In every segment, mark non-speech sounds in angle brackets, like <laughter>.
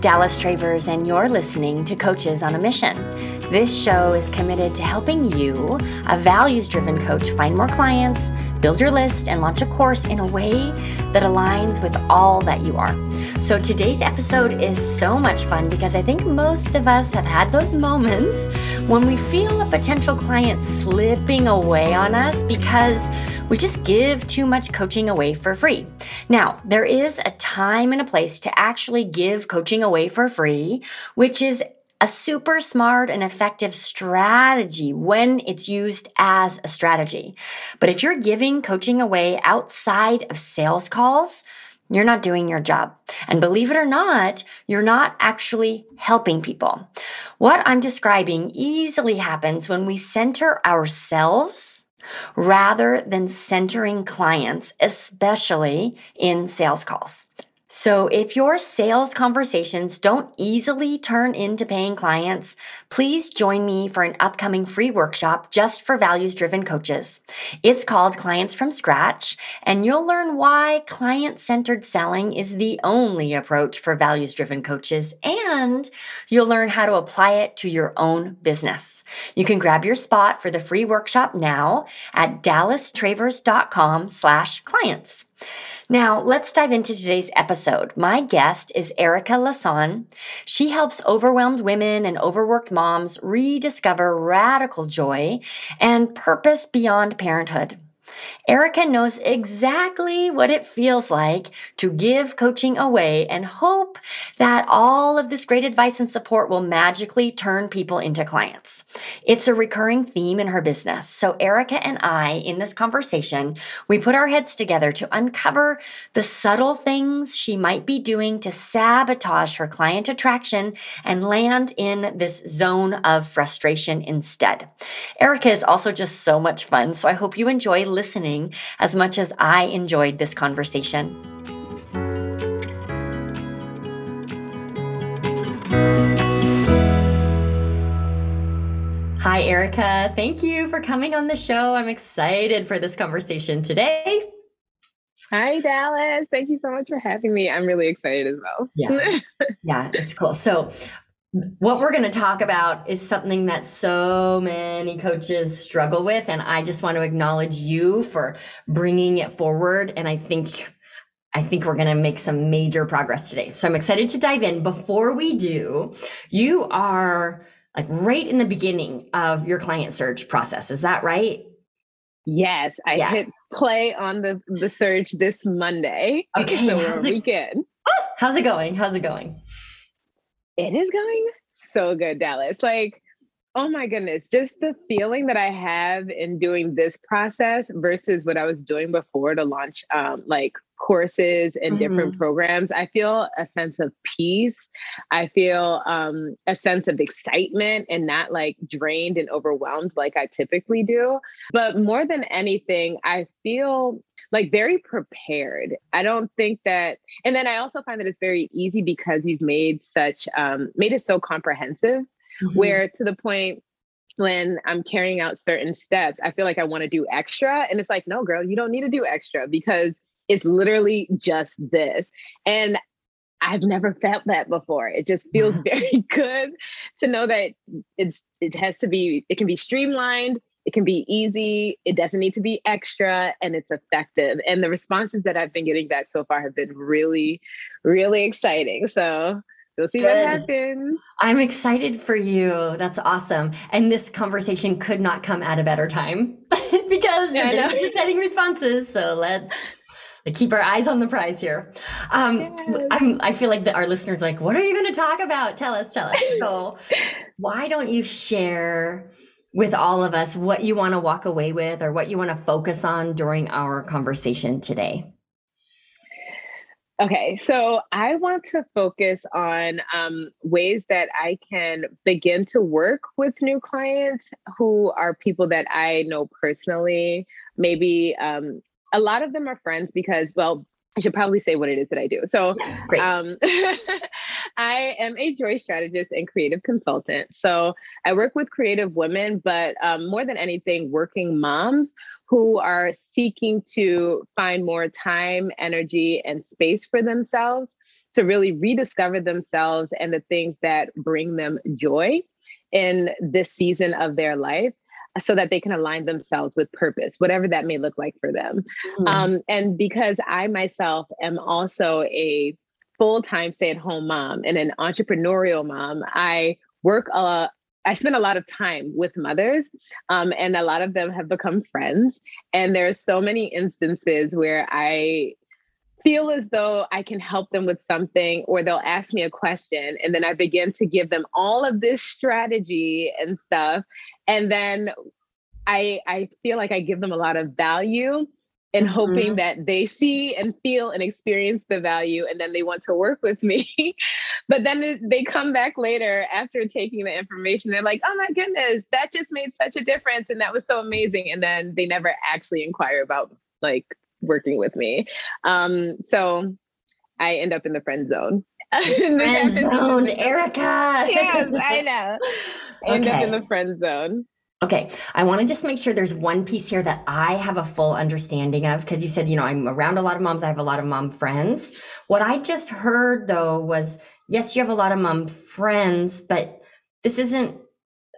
Dallas Travers, and you're listening to Coaches on a Mission. This show is committed to helping you, a values driven coach, find more clients, build your list, and launch a course in a way that aligns with all that you are. So today's episode is so much fun because I think most of us have had those moments when we feel a potential client slipping away on us because we just give too much coaching away for free. Now, there is a time and a place to actually give coaching away for free, which is a super smart and effective strategy when it's used as a strategy. But if you're giving coaching away outside of sales calls, you're not doing your job. And believe it or not, you're not actually helping people. What I'm describing easily happens when we center ourselves rather than centering clients, especially in sales calls. So, if your sales conversations don't easily turn into paying clients, please join me for an upcoming free workshop just for values driven coaches. It's called Clients from Scratch, and you'll learn why client centered selling is the only approach for values driven coaches, and you'll learn how to apply it to your own business. You can grab your spot for the free workshop now at dallastravers.com slash clients. Now, let's dive into today's episode. My guest is Erica Lasan. She helps overwhelmed women and overworked moms rediscover radical joy and purpose beyond parenthood. Erica knows exactly what it feels like to give coaching away and hope that all of this great advice and support will magically turn people into clients. It's a recurring theme in her business. So Erica and I, in this conversation, we put our heads together to uncover the subtle things she might be doing to sabotage her client attraction and land in this zone of frustration instead. Erica is also just so much fun. So I hope you enjoy listening listening as much as I enjoyed this conversation. Hi, Erica. Thank you for coming on the show. I'm excited for this conversation today. Hi, Dallas. Thank you so much for having me. I'm really excited as well. Yeah. <laughs> yeah, it's cool. So, what we're going to talk about is something that so many coaches struggle with. And I just want to acknowledge you for bringing it forward. And I think, I think we're going to make some major progress today. So I'm excited to dive in. Before we do, you are like right in the beginning of your client surge process. Is that right? Yes, I yeah. hit play on the the search this Monday. <laughs> Okay, so we're a weekend. Oh, how's it going? How's it going? It is going so good, Dallas. Like, oh my goodness, just the feeling that I have in doing this process versus what I was doing before to launch um, like courses and mm-hmm. different programs. I feel a sense of peace. I feel um, a sense of excitement and not like drained and overwhelmed like I typically do. But more than anything, I feel like very prepared. I don't think that, and then I also find that it's very easy because you've made such, um, made it so comprehensive, mm-hmm. where to the point when I'm carrying out certain steps, I feel like I want to do extra. And it's like, no, girl, you don't need to do extra because it's literally just this. And I've never felt that before. It just feels <laughs> very good to know that it's it has to be it can be streamlined it can be easy, it doesn't need to be extra, and it's effective. And the responses that I've been getting back so far have been really, really exciting. So we'll see Good. what happens. I'm excited for you. That's awesome. And this conversation could not come at a better time <laughs> because yeah, you're getting exciting responses. So let's keep our eyes on the prize here. Um, yes. i feel like the, our listeners like, what are you going to talk about? Tell us, tell us. So why don't you share with all of us what you want to walk away with or what you want to focus on during our conversation today. Okay, so I want to focus on um, ways that I can begin to work with new clients who are people that I know personally. Maybe um, a lot of them are friends because, well, I should probably say what it is that I do. So, um, <laughs> I am a joy strategist and creative consultant. So, I work with creative women, but um, more than anything, working moms who are seeking to find more time, energy, and space for themselves to really rediscover themselves and the things that bring them joy in this season of their life so that they can align themselves with purpose, whatever that may look like for them. Mm-hmm. Um, and because I myself am also a full time stay at home mom and an entrepreneurial mom, I work uh, I spend a lot of time with mothers, um, and a lot of them have become friends. And there are so many instances where I feel as though I can help them with something, or they'll ask me a question, and then I begin to give them all of this strategy and stuff. And then I, I feel like I give them a lot of value and mm-hmm. hoping that they see and feel and experience the value and then they want to work with me <laughs> but then they come back later after taking the information they're like oh my goodness that just made such a difference and that was so amazing and then they never actually inquire about like working with me um so i end up in the friend zone <laughs> friend zone erica <laughs> yes i <laughs> know I end okay. up in the friend zone Okay, I want to just make sure there's one piece here that I have a full understanding of because you said, you know, I'm around a lot of moms, I have a lot of mom friends. What I just heard though was yes, you have a lot of mom friends, but this isn't,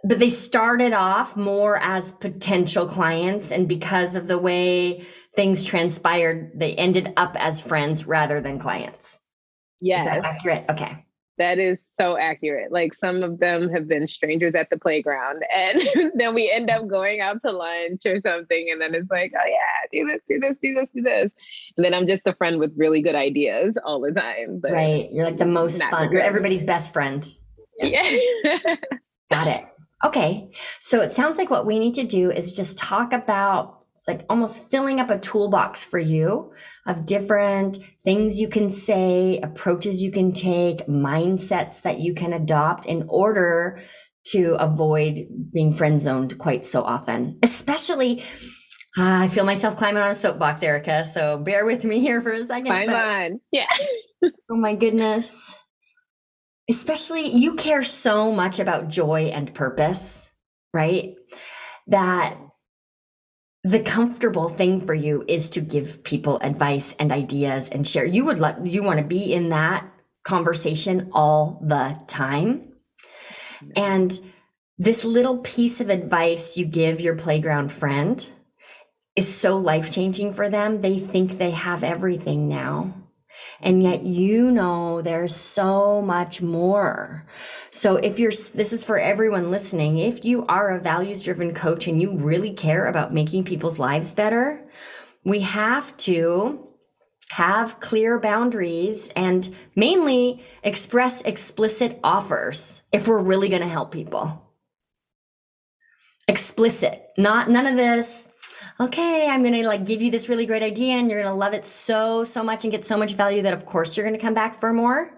but they started off more as potential clients. And because of the way things transpired, they ended up as friends rather than clients. Yes. Is that accurate? Okay. That is so accurate. Like some of them have been strangers at the playground, <laughs> and then we end up going out to lunch or something. And then it's like, oh, yeah, do this, do this, do this, do this. And then I'm just a friend with really good ideas all the time. But right. You're like the most fun. You're everybody's best friend. Yeah. yeah. Got it. Okay. So it sounds like what we need to do is just talk about like almost filling up a toolbox for you of different things you can say, approaches you can take, mindsets that you can adopt in order to avoid being friend zoned quite so often. Especially, uh, I feel myself climbing on a soapbox, Erica. So bear with me here for a second. Climb but, on. Yeah. <laughs> oh my goodness. Especially, you care so much about joy and purpose, right? That the comfortable thing for you is to give people advice and ideas and share. You would let you want to be in that conversation all the time. And this little piece of advice you give your playground friend is so life changing for them. They think they have everything now. And yet, you know, there's so much more. So, if you're, this is for everyone listening, if you are a values driven coach and you really care about making people's lives better, we have to have clear boundaries and mainly express explicit offers if we're really going to help people. Explicit, not none of this okay, I'm going to like give you this really great idea and you're going to love it so, so much and get so much value that of course you're going to come back for more.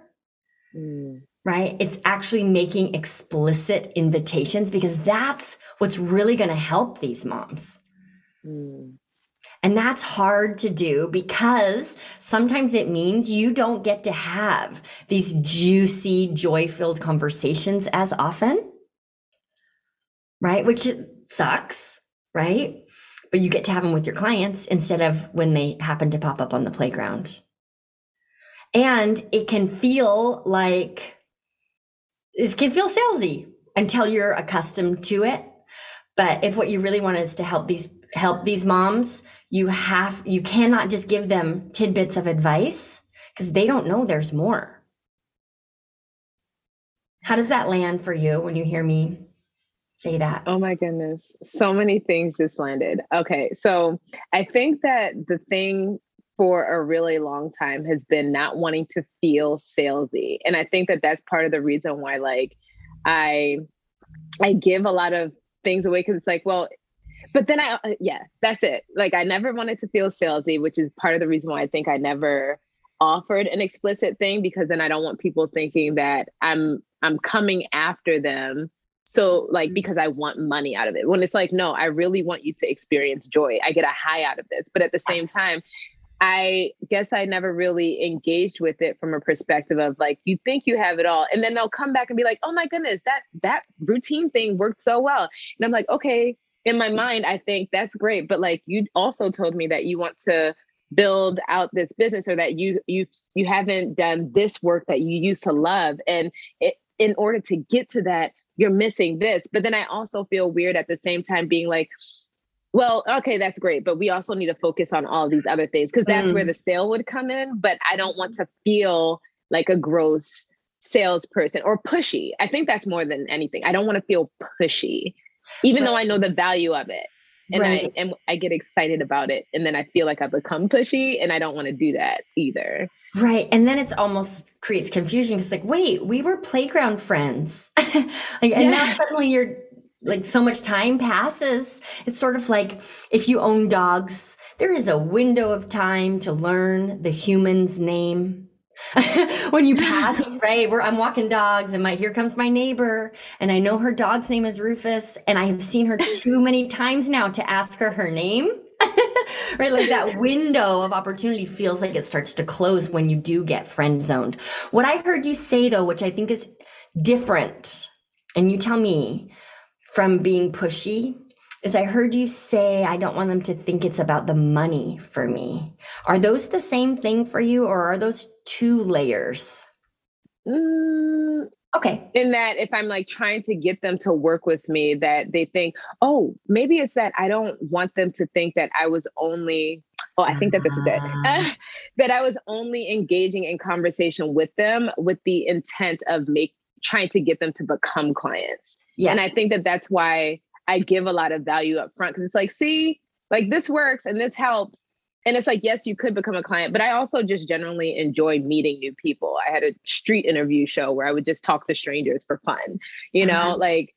Mm. Right? It's actually making explicit invitations because that's what's really going to help these moms. Mm. And that's hard to do because sometimes it means you don't get to have these juicy, joy filled conversations as often, right? Which sucks, right? But you get to have them with your clients instead of when they happen to pop up on the playground. And it can feel like it can feel salesy until you're accustomed to it. But if what you really want is to help these help these moms, you have you cannot just give them tidbits of advice because they don't know there's more. How does that land for you when you hear me say that? Oh my goodness. So many things just landed. Okay. So I think that the thing for a really long time has been not wanting to feel salesy. And I think that that's part of the reason why like I I give a lot of things away cuz it's like, well, but then I uh, yeah, that's it. Like I never wanted to feel salesy, which is part of the reason why I think I never offered an explicit thing because then I don't want people thinking that I'm I'm coming after them so like because i want money out of it. When it's like no i really want you to experience joy. I get a high out of this. But at the same time i guess i never really engaged with it from a perspective of like you think you have it all. And then they'll come back and be like oh my goodness that that routine thing worked so well. And i'm like okay. In my mind i think that's great. But like you also told me that you want to build out this business or that you you you haven't done this work that you used to love. And it, in order to get to that you're missing this but then i also feel weird at the same time being like well okay that's great but we also need to focus on all these other things because that's mm. where the sale would come in but i don't want to feel like a gross salesperson or pushy i think that's more than anything i don't want to feel pushy even though i know the value of it and right. I and I get excited about it, and then I feel like I become pushy, and I don't want to do that either. Right, and then it's almost creates confusion. It's like, wait, we were playground friends, <laughs> like, and yeah. now suddenly you're like so much time passes. It's sort of like if you own dogs, there is a window of time to learn the human's name <laughs> when you pass, <laughs> right? Where I'm walking dogs and my here comes my neighbor and I know her dog's name is Rufus and I have seen her too many times now to ask her her name. <laughs> right? Like that window of opportunity feels like it starts to close when you do get friend zoned. What I heard you say though, which I think is different, and you tell me from being pushy is I heard you say, I don't want them to think it's about the money for me. Are those the same thing for you, or are those two layers? Mm, okay. In that, if I'm like trying to get them to work with me, that they think, oh, maybe it's that I don't want them to think that I was only Oh, I think that this is it. Uh, <laughs> that I was only engaging in conversation with them with the intent of make trying to get them to become clients. Yeah. And I think that that's why I give a lot of value up front because it's like, see, like this works and this helps. And it's like, yes, you could become a client, but I also just generally enjoy meeting new people. I had a street interview show where I would just talk to strangers for fun, you know, mm-hmm. like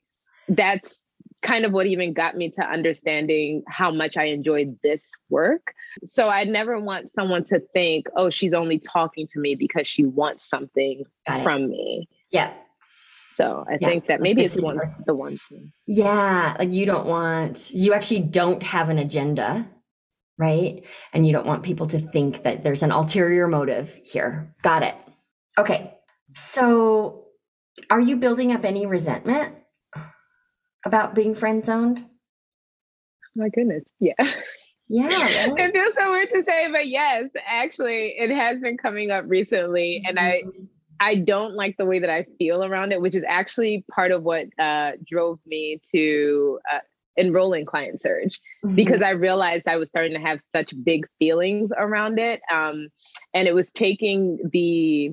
that's kind of what even got me to understanding how much I enjoyed this work. So I never want someone to think, oh, she's only talking to me because she wants something from me. Yeah. So I yeah, think that maybe it's one the one thing. Yeah, like you don't want you actually don't have an agenda, right? And you don't want people to think that there's an ulterior motive here. Got it. Okay. So are you building up any resentment about being friend zoned? My goodness. Yeah. Yeah. <laughs> it feels so weird to say, but yes, actually, it has been coming up recently. And I mm-hmm. I don't like the way that I feel around it, which is actually part of what uh, drove me to uh, enroll in Client Surge mm-hmm. because I realized I was starting to have such big feelings around it. Um, and it was taking the,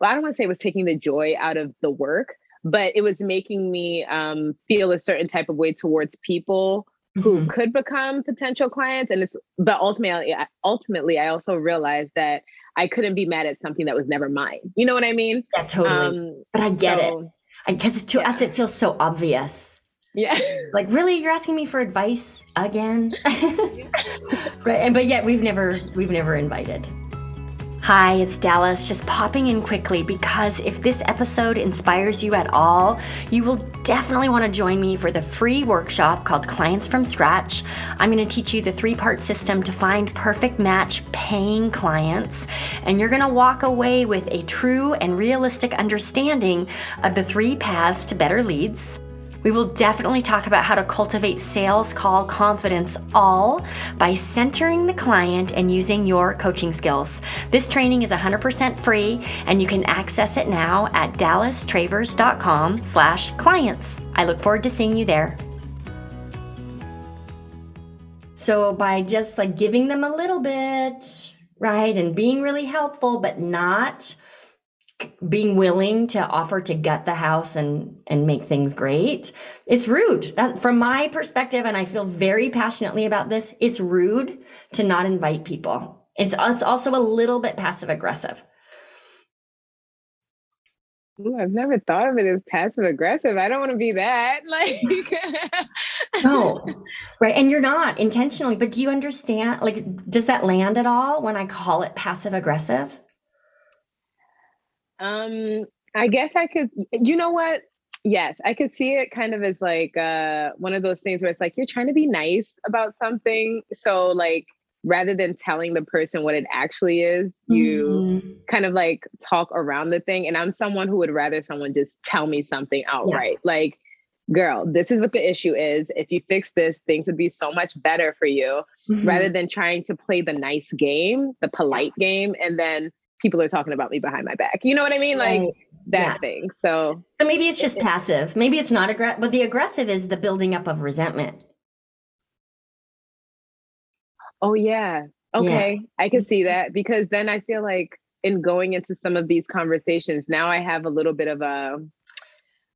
well, I don't want to say it was taking the joy out of the work, but it was making me um, feel a certain type of way towards people who mm-hmm. could become potential clients and it's but ultimately ultimately i also realized that I couldn't be mad at something that was never mine. You know what I mean? Yeah, totally. Um, but I get so, it because to yeah. us it feels so obvious. Yeah. <laughs> Like, really, you're asking me for advice again? <laughs> right. And but yet we've never we've never invited. Hi, it's Dallas, just popping in quickly because if this episode inspires you at all, you will definitely want to join me for the free workshop called Clients from Scratch. I'm going to teach you the three part system to find perfect match paying clients, and you're going to walk away with a true and realistic understanding of the three paths to better leads we will definitely talk about how to cultivate sales call confidence all by centering the client and using your coaching skills. This training is 100% free and you can access it now at dallastravers.com slash clients. I look forward to seeing you there. So by just like giving them a little bit, right, and being really helpful, but not being willing to offer to gut the house and and make things great it's rude that from my perspective and i feel very passionately about this it's rude to not invite people it's it's also a little bit passive aggressive Ooh, I've never thought of it as passive aggressive. I don't want to be that. <laughs> Like, no, right. And you're not intentionally, but do you understand? Like, does that land at all when I call it passive aggressive? Um, I guess I could. You know what? Yes, I could see it kind of as like uh, one of those things where it's like you're trying to be nice about something. So like rather than telling the person what it actually is, you mm-hmm. kind of like talk around the thing. And I'm someone who would rather someone just tell me something outright. Yeah. Like girl, this is what the issue is. If you fix this, things would be so much better for you mm-hmm. rather than trying to play the nice game, the polite game, and then people are talking about me behind my back. You know what I mean? Like right. that yeah. thing. So, so maybe it's just it, passive. Maybe it's not aggressive, but the aggressive is the building up of resentment. Oh yeah. Okay. Yeah. I can see that because then I feel like in going into some of these conversations, now I have a little bit of a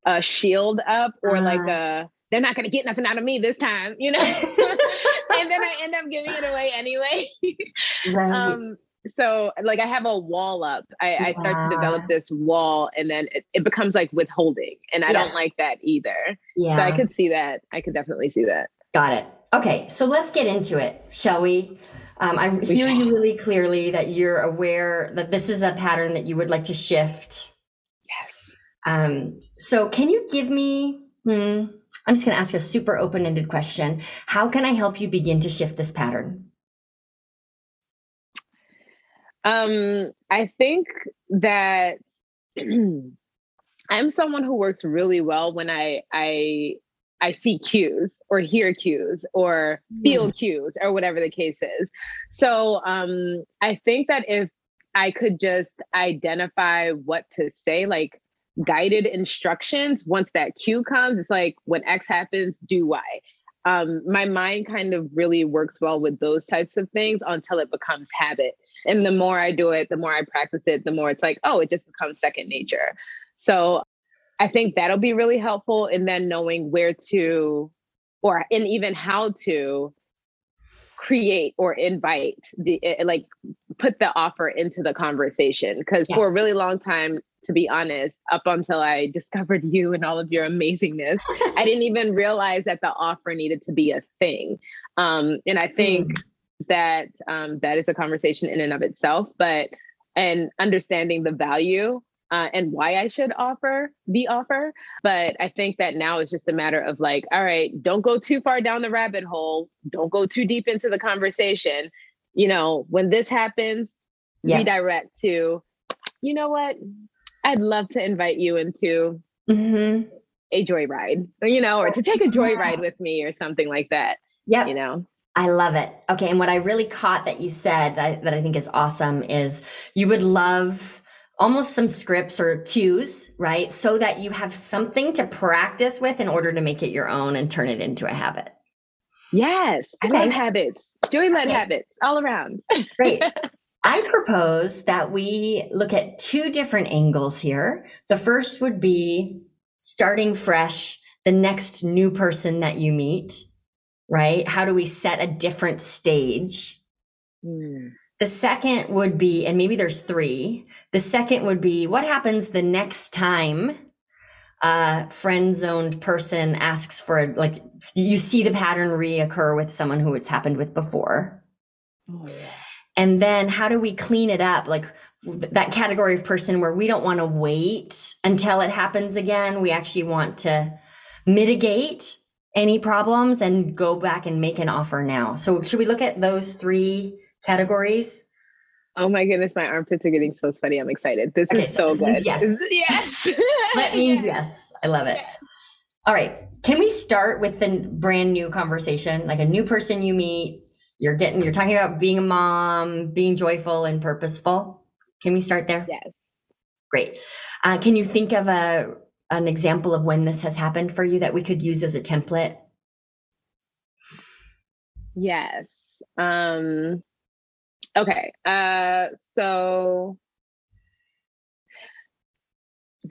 a shield up or uh, like uh-huh. a they're not going to get nothing out of me this time, you know? <laughs> <laughs> and then I end up giving it away anyway. <laughs> right. Um, so like I have a wall up. I, I start to develop this wall and then it, it becomes like withholding. And I yeah. don't like that either. Yeah. So I could see that. I could definitely see that. Got it. Okay. So let's get into it, shall we? Um, I we hear shall. you really clearly that you're aware that this is a pattern that you would like to shift. Yes. Um, so can you give me, hmm, I'm just going to ask a super open ended question. How can I help you begin to shift this pattern? Um, I think that <clears throat> I'm someone who works really well when I I I see cues or hear cues or feel mm. cues or whatever the case is. So um, I think that if I could just identify what to say, like guided instructions, once that cue comes, it's like when X happens, do Y. Um, my mind kind of really works well with those types of things until it becomes habit. And the more I do it, the more I practice it, the more it's like, oh, it just becomes second nature. So I think that'll be really helpful. And then knowing where to, or and even how to create or invite the eh, like put the offer into the conversation because yeah. for a really long time to be honest up until i discovered you and all of your amazingness i didn't even realize that the offer needed to be a thing um, and i think mm that um, that is a conversation in and of itself but and understanding the value uh, and why I should offer the offer. But I think that now it's just a matter of like, all right, don't go too far down the rabbit hole. Don't go too deep into the conversation. You know, when this happens, yeah. redirect to, you know what? I'd love to invite you into mm-hmm. a joyride, you know, or to take a joyride with me or something like that. Yeah. You know, I love it. Okay. And what I really caught that you said that, that I think is awesome is you would love almost some scripts or cues, right? So that you have something to practice with in order to make it your own and turn it into a habit. Yes. I love habits. Joy led okay. habits all around. Great. <laughs> I propose that we look at two different angles here. The first would be starting fresh, the next new person that you meet right? How do we set a different stage? Mm. The second would be, and maybe there's three. The second would be what happens the next time a friend zoned person asks for, like, you see the pattern reoccur with someone who it's happened with before. Oh, yeah. And then how do we clean it up? Like that category of person where we don't want to wait until it happens again. We actually want to mitigate any problems and go back and make an offer now. So should we look at those three categories? Oh my goodness, my armpits are getting so sweaty. I'm excited. This okay, is so, so good. Yes. yes. <laughs> that means <laughs> yes. I love it. Yes. All right. Can we start with the brand new conversation? Like a new person you meet, you're getting, you're talking about being a mom, being joyful and purposeful. Can we start there? Yes. Great. Uh, can you think of a an example of when this has happened for you that we could use as a template? Yes. Um, okay. Uh, so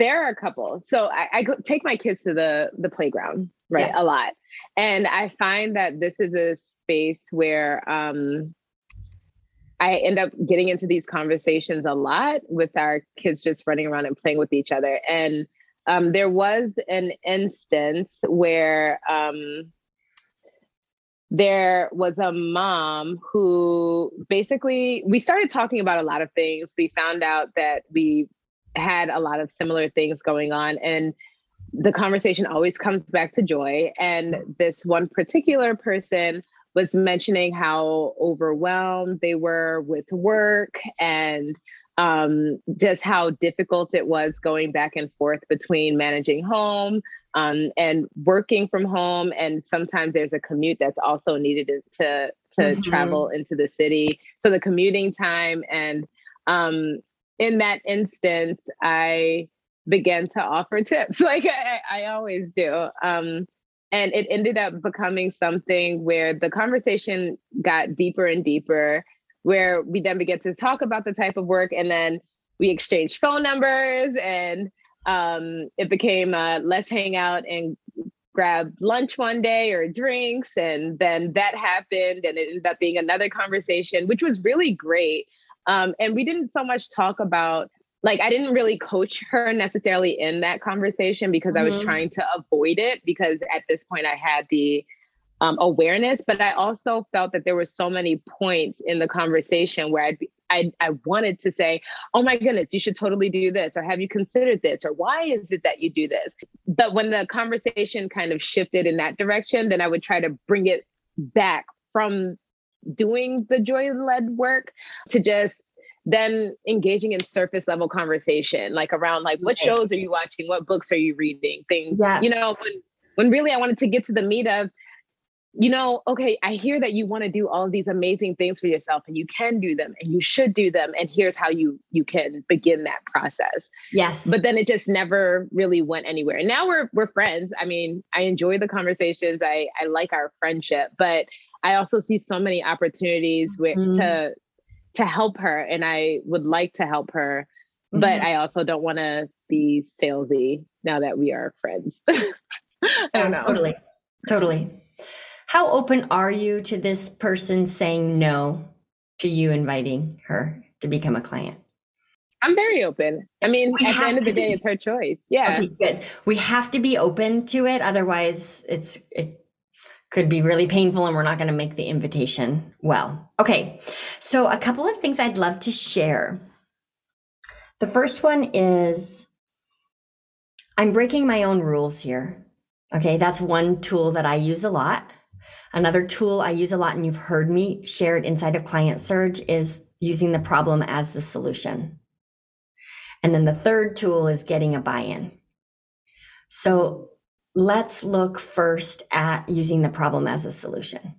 there are a couple. So I, I go, take my kids to the the playground, right? Yeah. A lot, and I find that this is a space where um, I end up getting into these conversations a lot with our kids just running around and playing with each other, and um, there was an instance where um, there was a mom who basically we started talking about a lot of things. We found out that we had a lot of similar things going on, and the conversation always comes back to joy. And this one particular person was mentioning how overwhelmed they were with work and um, just how difficult it was going back and forth between managing home, um, and working from home. And sometimes there's a commute that's also needed to to mm-hmm. travel into the city. So the commuting time and um, in that instance, I began to offer tips <laughs> like I, I always do. Um, and it ended up becoming something where the conversation got deeper and deeper, where we then began to talk about the type of work and then we exchanged phone numbers and um, it became let's hang out and grab lunch one day or drinks. And then that happened and it ended up being another conversation, which was really great. Um, and we didn't so much talk about like I didn't really coach <laughs> her necessarily in that conversation because mm-hmm. I was mm-hmm. trying to avoid it because at this point I had the um, awareness, but I also felt that there were so many points in the conversation where I'd be, I, I wanted to say, oh my goodness, you should totally do this, or have you considered this, or why is it that you do this? But when the conversation kind of shifted in that direction, then I would try to bring it back from doing the joy led work to just then engaging in surface level conversation, like around like what shows are you watching, what books are you reading, things, yeah. you know, when when really I wanted to get to the meat of, you know, okay, I hear that you want to do all these amazing things for yourself and you can do them and you should do them. And here's how you you can begin that process. Yes. But then it just never really went anywhere. And now we're we're friends. I mean, I enjoy the conversations. I I like our friendship, but I also see so many opportunities with mm-hmm. to to help her and I would like to help her, mm-hmm. but I also don't want to be salesy now that we are friends. <laughs> I don't know. Totally. Totally. How open are you to this person saying no to you inviting her to become a client? I'm very open. I mean, we at the end of the day, it's her choice. Yeah. Okay, good. We have to be open to it. Otherwise, it's it could be really painful and we're not going to make the invitation well. Okay, so a couple of things I'd love to share. The first one is I'm breaking my own rules here. Okay, that's one tool that I use a lot. Another tool I use a lot, and you've heard me share it inside of Client Surge, is using the problem as the solution. And then the third tool is getting a buy in. So let's look first at using the problem as a solution.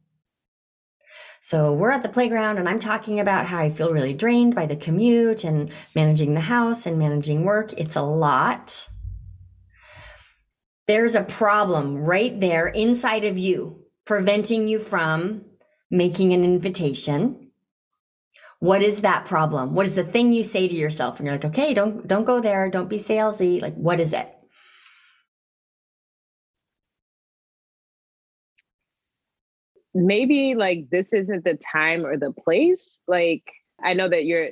So we're at the playground and I'm talking about how I feel really drained by the commute and managing the house and managing work. It's a lot. There's a problem right there inside of you preventing you from making an invitation. What is that problem? What is the thing you say to yourself? And you're like, okay, don't don't go there, don't be salesy. Like, what is it? Maybe like this isn't the time or the place. Like I know that you're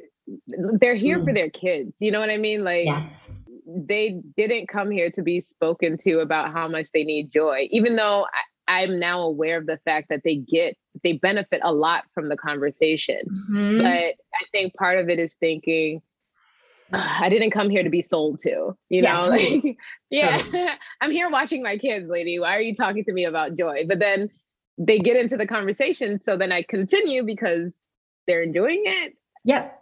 they're here mm. for their kids. You know what I mean? Like yes. they didn't come here to be spoken to about how much they need joy, even though I, I'm now aware of the fact that they get they benefit a lot from the conversation. Mm-hmm. But I think part of it is thinking, I didn't come here to be sold to, you yeah, know, <laughs> totally. like, yeah, totally. <laughs> I'm here watching my kids, lady. Why are you talking to me about joy? But then they get into the conversation. So then I continue because they're enjoying it. Yep.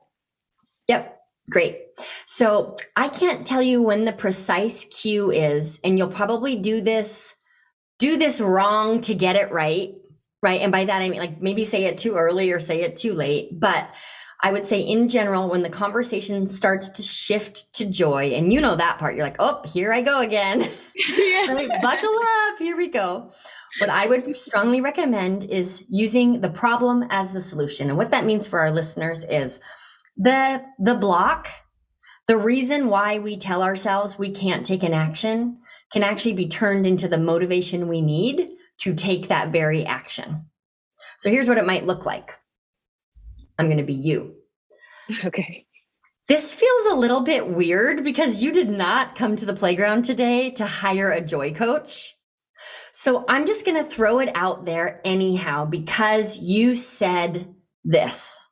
Yep. Great. So I can't tell you when the precise cue is, and you'll probably do this, do this wrong to get it right. Right. And by that, I mean, like maybe say it too early or say it too late. But I would say in general, when the conversation starts to shift to joy, and you know that part, you're like, oh, here I go again. <laughs> Buckle up, here we go. What I would strongly recommend is using the problem as the solution. And what that means for our listeners is the the block, the reason why we tell ourselves we can't take an action can actually be turned into the motivation we need to take that very action. So here's what it might look like. I'm going to be you. Okay. This feels a little bit weird because you did not come to the playground today to hire a joy coach. So I'm just going to throw it out there anyhow because you said this.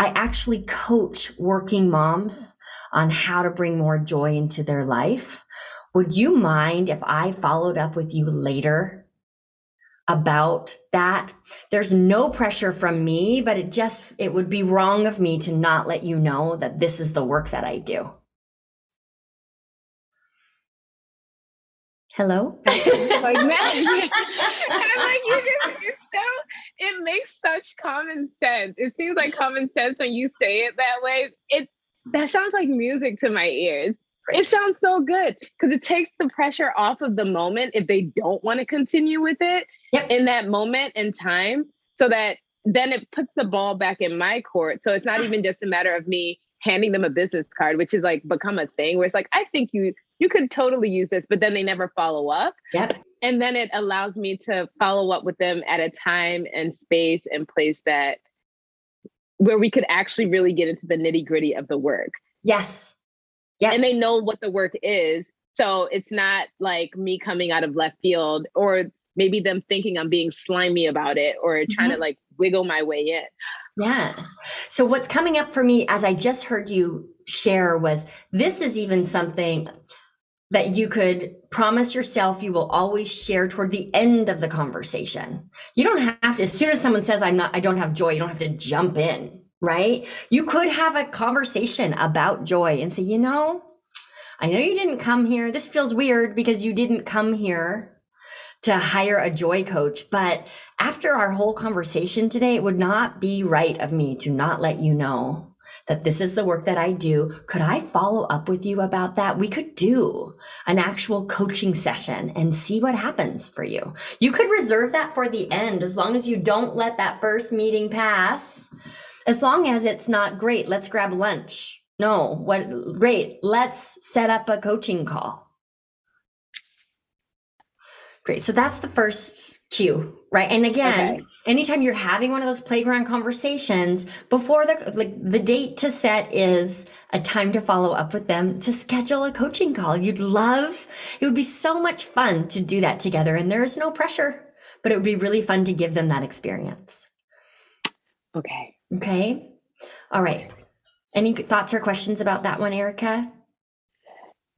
I actually coach working moms on how to bring more joy into their life. Would you mind if I followed up with you later about that. There's no pressure from me, but it just, it would be wrong of me to not let you know that this is the work that I do. hello like <laughs> i'm like you just <laughs> it's so it makes such common sense it seems like common sense when you say it that way it that sounds like music to my ears it sounds so good because it takes the pressure off of the moment if they don't want to continue with it yep. in that moment in time so that then it puts the ball back in my court so it's not even just a matter of me handing them a business card which is like become a thing where it's like i think you you could totally use this, but then they never follow up. Yep. And then it allows me to follow up with them at a time and space and place that where we could actually really get into the nitty gritty of the work. Yes. Yeah. And they know what the work is. So it's not like me coming out of left field or maybe them thinking I'm being slimy about it or trying mm-hmm. to like wiggle my way in. Yeah. So what's coming up for me as I just heard you share was this is even something that you could promise yourself you will always share toward the end of the conversation. You don't have to, as soon as someone says, I'm not, I don't have joy, you don't have to jump in, right? You could have a conversation about joy and say, you know, I know you didn't come here. This feels weird because you didn't come here to hire a joy coach. But after our whole conversation today, it would not be right of me to not let you know that this is the work that I do. Could I follow up with you about that? We could do an actual coaching session and see what happens for you. You could reserve that for the end as long as you don't let that first meeting pass. As long as it's not great, let's grab lunch. No, what great, let's set up a coaching call. Great. So that's the first cue, right? And again, okay anytime you're having one of those playground conversations before the like the date to set is a time to follow up with them to schedule a coaching call you'd love it would be so much fun to do that together and there's no pressure but it would be really fun to give them that experience okay okay all right any thoughts or questions about that one erica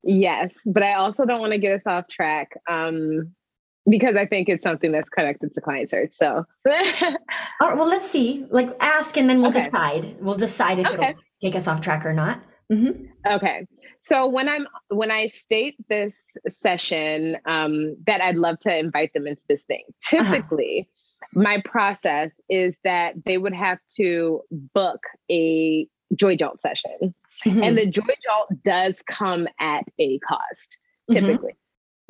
yes but i also don't want to get us off track um because I think it's something that's connected to client surge. So, <laughs> right, well, let's see. Like, ask, and then we'll okay. decide. We'll decide if okay. it'll take us off track or not. Mm-hmm. Okay. So when I'm when I state this session um, that I'd love to invite them into this thing, uh-huh. typically uh-huh. My process is that they would have to book a joy jolt session, mm-hmm. and the joy jolt does come at a cost mm-hmm. typically.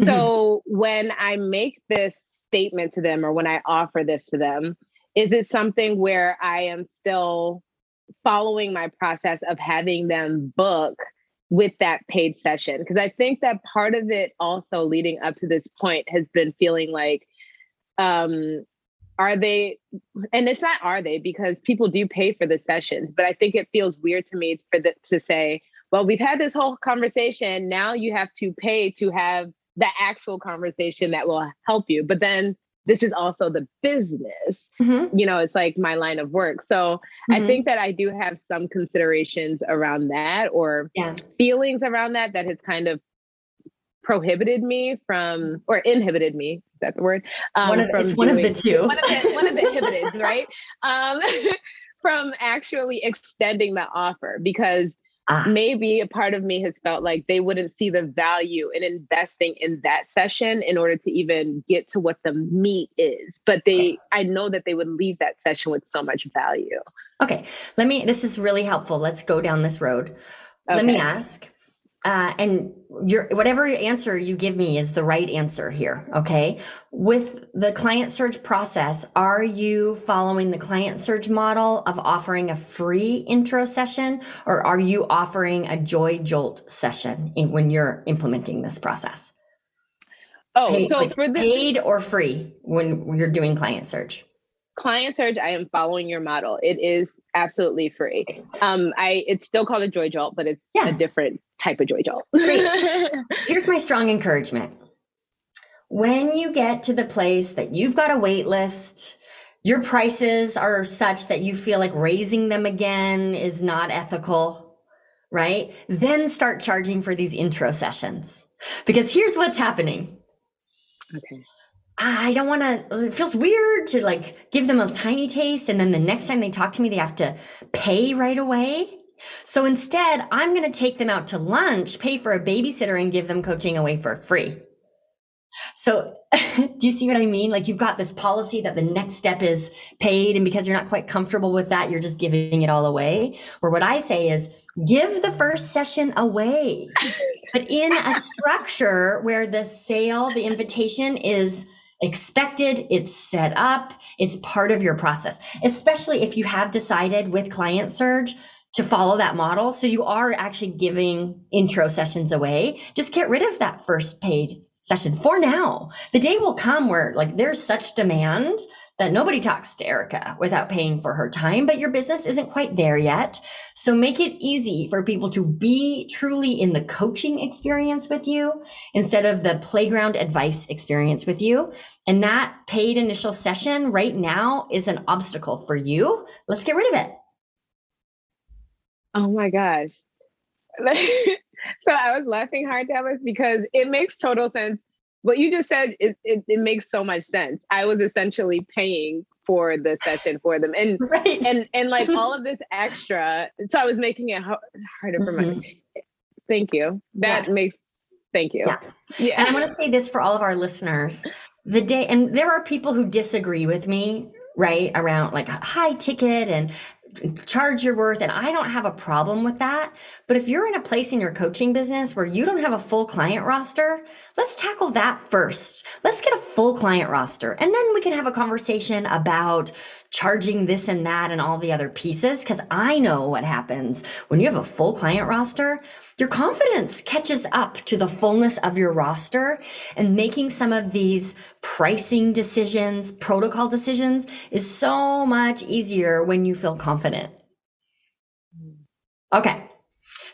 Mm-hmm. So when I make this statement to them or when I offer this to them, is it something where I am still following my process of having them book with that paid session? Because I think that part of it also leading up to this point has been feeling like, um, are they, and it's not are they, because people do pay for the sessions, but I think it feels weird to me for the, to say, well, we've had this whole conversation. Now you have to pay to have the actual conversation that will help you. But then this is also the business. Mm-hmm. You know, it's like my line of work. So mm-hmm. I think that I do have some considerations around that or yeah. feelings around that that has kind of prohibited me from or inhibited me that the word um, one of, it's doing, one of the two one of the, one of the <laughs> inhibiteds right um, <laughs> from actually extending the offer because Ah. Maybe a part of me has felt like they wouldn't see the value in investing in that session in order to even get to what the meat is. But they, I know that they would leave that session with so much value. Okay. Let me, this is really helpful. Let's go down this road. Okay. Let me ask uh, and your whatever answer you give me is the right answer here okay? With the client surge process are you following the client surge model of offering a free intro session or are you offering a joy jolt session in, when you're implementing this process? Oh paid, so like for the paid or free when you're doing client surge client surge i am following your model. It is absolutely free. Um i it's still called a joy jolt but it's yeah. a different type of joy jolt. <laughs> Here's my strong encouragement. When you get to the place that you've got a wait list your prices are such that you feel like raising them again is not ethical right? Then start charging for these intro sessions. Because here's what's happening. Okay Ah, I don't want to, it feels weird to like give them a tiny taste. And then the next time they talk to me, they have to pay right away. So instead, I'm going to take them out to lunch, pay for a babysitter, and give them coaching away for free. So, <laughs> do you see what I mean? Like, you've got this policy that the next step is paid, and because you're not quite comfortable with that, you're just giving it all away. Or what I say is, give the first session away, but in a structure where the sale, the invitation is expected, it's set up, it's part of your process, especially if you have decided with Client Surge to follow that model. So you are actually giving intro sessions away. Just get rid of that first paid session for now. The day will come where like there's such demand that nobody talks to Erica without paying for her time, but your business isn't quite there yet. So make it easy for people to be truly in the coaching experience with you instead of the playground advice experience with you. And that paid initial session right now is an obstacle for you. Let's get rid of it. Oh my gosh. <laughs> so I was laughing hard, Dallas, because it makes total sense. What you just said, it, it, it, makes so much sense. I was essentially paying for the session for them. And <laughs> right. and and like <laughs> all of this extra. So I was making it harder for mm-hmm. my thank you. That yeah. makes thank you. Yeah. yeah. And I want to say this for all of our listeners. The day and there are people who disagree with me right around like high ticket and charge your worth and I don't have a problem with that. But if you're in a place in your coaching business where you don't have a full client roster, let's tackle that first. Let's get a full client roster and then we can have a conversation about charging this and that and all the other pieces cuz I know what happens when you have a full client roster your confidence catches up to the fullness of your roster and making some of these pricing decisions, protocol decisions is so much easier when you feel confident. Okay.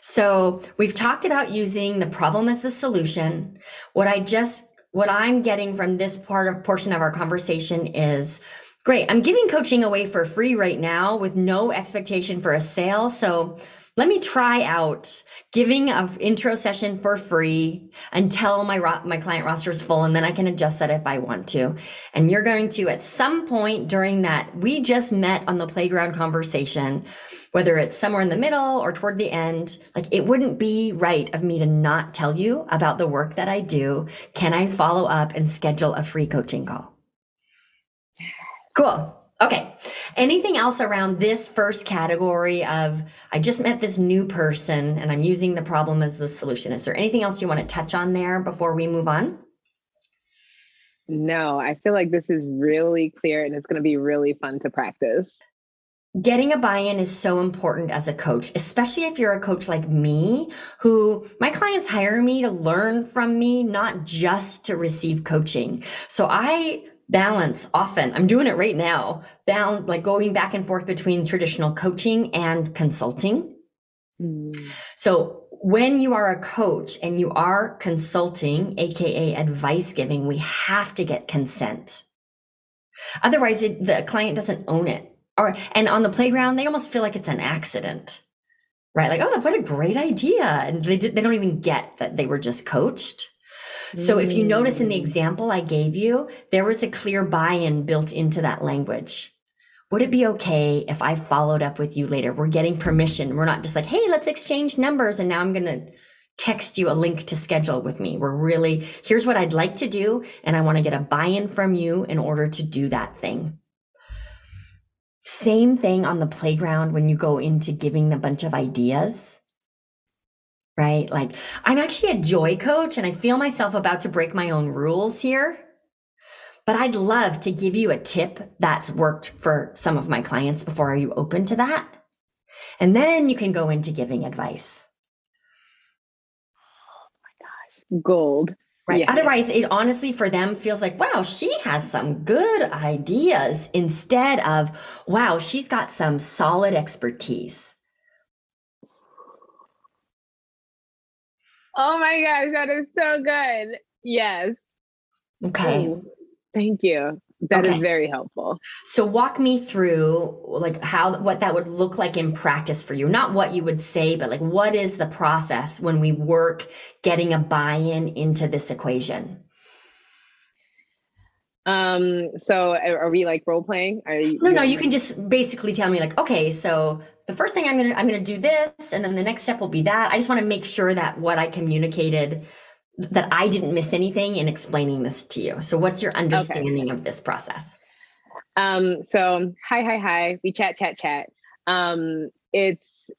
So we've talked about using the problem as the solution. What I just, what I'm getting from this part of portion of our conversation is great. I'm giving coaching away for free right now with no expectation for a sale. So let me try out giving an intro session for free until my ro- my client roster is full and then I can adjust that if I want to. And you're going to at some point during that we just met on the playground conversation whether it's somewhere in the middle or toward the end, like it wouldn't be right of me to not tell you about the work that I do. Can I follow up and schedule a free coaching call? Cool. Okay. Anything else around this first category of I just met this new person and I'm using the problem as the solution? Is there anything else you want to touch on there before we move on? No, I feel like this is really clear and it's going to be really fun to practice. Getting a buy in is so important as a coach, especially if you're a coach like me, who my clients hire me to learn from me, not just to receive coaching. So I balance often. I'm doing it right now. bound like going back and forth between traditional coaching and consulting. Mm. So when you are a coach and you are consulting, aka advice giving, we have to get consent. Otherwise, it, the client doesn't own it. Or and on the playground, they almost feel like it's an accident, right? Like, oh, what a great idea, and they they don't even get that they were just coached. So if you notice in the mm. example I gave you, there was a clear buy-in built into that language. Would it be okay if I followed up with you later? We're getting permission. We're not just like, hey, let's exchange numbers and now I'm going to text you a link to schedule with me. We're really, here's what I'd like to do. And I want to get a buy in from you in order to do that thing. Same thing on the playground when you go into giving a bunch of ideas right? Like I'm actually a joy coach and I feel myself about to break my own rules here. But I'd love to give you a tip that's worked for some of my clients before are you open to that? And then you can go into giving advice. Oh my gosh, gold. Right. Yeah. Otherwise, it honestly for them feels like, wow, she has some good ideas instead of, wow, she's got some solid expertise. Oh my gosh, that is so good. Yes. Okay. thank you. That okay. is very helpful. So walk me through like how what that would look like in practice for you. Not what you would say, but like what is the process when we work getting a buy-in into this equation? Um, so are we like role playing? Are you No, no, you can just basically tell me like, okay, so the first thing I'm going to I'm to do this and then the next step will be that. I just want to make sure that what I communicated that I didn't miss anything in explaining this to you. So what's your understanding okay. of this process? Um, so hi, hi, hi. We chat, chat, chat. Um, it's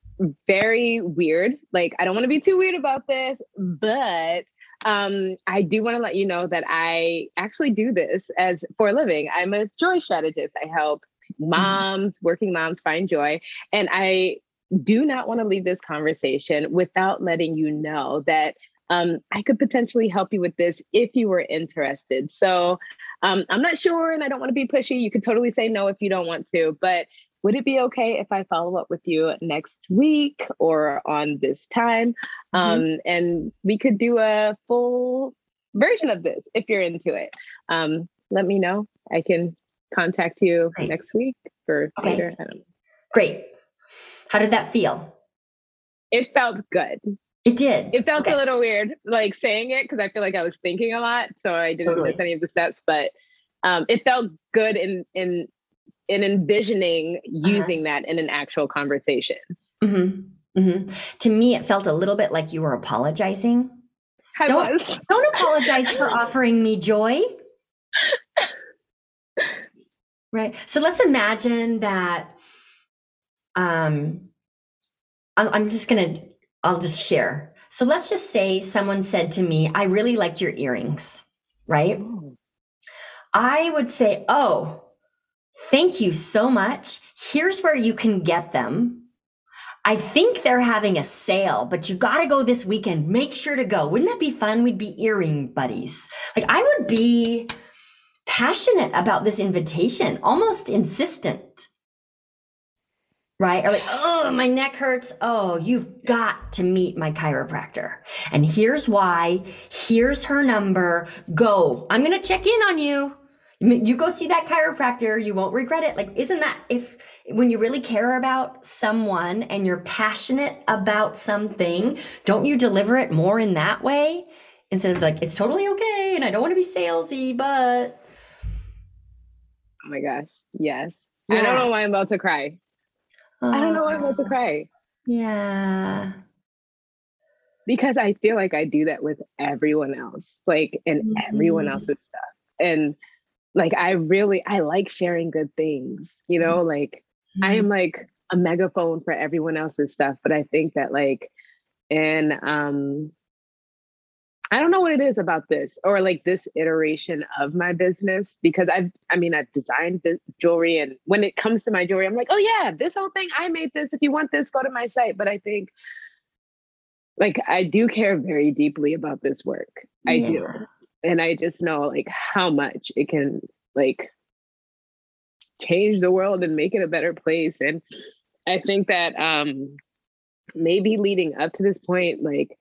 very weird. Like, I don't want to be too weird about this, but um, I do want to let you know that I actually do this as for a living. I'm a joy strategist. I help mm-hmm. moms, working moms find joy. And I do not want to leave this conversation without letting you know that um, I could potentially help you with this if you were interested. So um, I'm not sure and I don't want to be pushy. You could totally say no if you don't want to, but would it be okay if I follow up with you next week or on this time? Mm-hmm. Um, and we could do a full version of this if you're into it. Um, let me know. I can contact you Great. next week or okay. later. I don't know. Great. How did that feel? It felt good. It did. It felt okay. a little weird, like saying it, because I feel like I was thinking a lot, so I didn't totally. miss any of the steps. But um, it felt good in in in envisioning uh-huh. using uh-huh. that in an actual conversation. Mm-hmm. Mm-hmm. To me, it felt a little bit like you were apologizing. I don't, was. don't apologize for <laughs> offering me joy. Right. So let's imagine that. Um, I'm just gonna. I'll just share. So let's just say someone said to me, "I really like your earrings." Right. Ooh. I would say, "Oh, Thank you so much. Here's where you can get them. I think they're having a sale, but you got to go this weekend. Make sure to go. Wouldn't that be fun? We'd be earring buddies. Like, I would be passionate about this invitation, almost insistent. Right? Or like, oh, my neck hurts. Oh, you've got to meet my chiropractor. And here's why. Here's her number. Go. I'm going to check in on you you go see that chiropractor you won't regret it like isn't that if when you really care about someone and you're passionate about something don't you deliver it more in that way instead of like it's totally okay and i don't want to be salesy but oh my gosh yes yeah. i don't know why i'm about to cry uh, i don't know why i'm about to cry yeah because i feel like i do that with everyone else like in mm-hmm. everyone else's stuff and like I really I like sharing good things, you know, mm-hmm. like mm-hmm. I am like a megaphone for everyone else's stuff, but I think that like and um I don't know what it is about this or like this iteration of my business because I've, I mean, I've designed the jewelry and when it comes to my jewelry, I'm like, oh yeah, this whole thing, I made this. If you want this, go to my site. But I think like I do care very deeply about this work. I yeah. do and I just know like how much it can like change the world and make it a better place. And I think that um maybe leading up to this point, like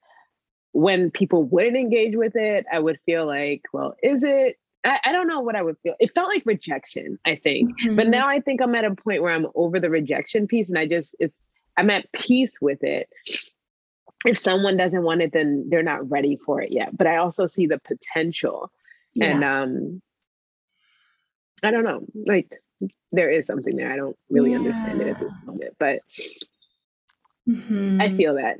when people wouldn't engage with it, I would feel like, well, is it? I, I don't know what I would feel. It felt like rejection, I think. Mm-hmm. But now I think I'm at a point where I'm over the rejection piece and I just it's I'm at peace with it if someone doesn't want it then they're not ready for it yet but i also see the potential yeah. and um i don't know like there is something there i don't really yeah. understand it at this moment but mm-hmm. i feel that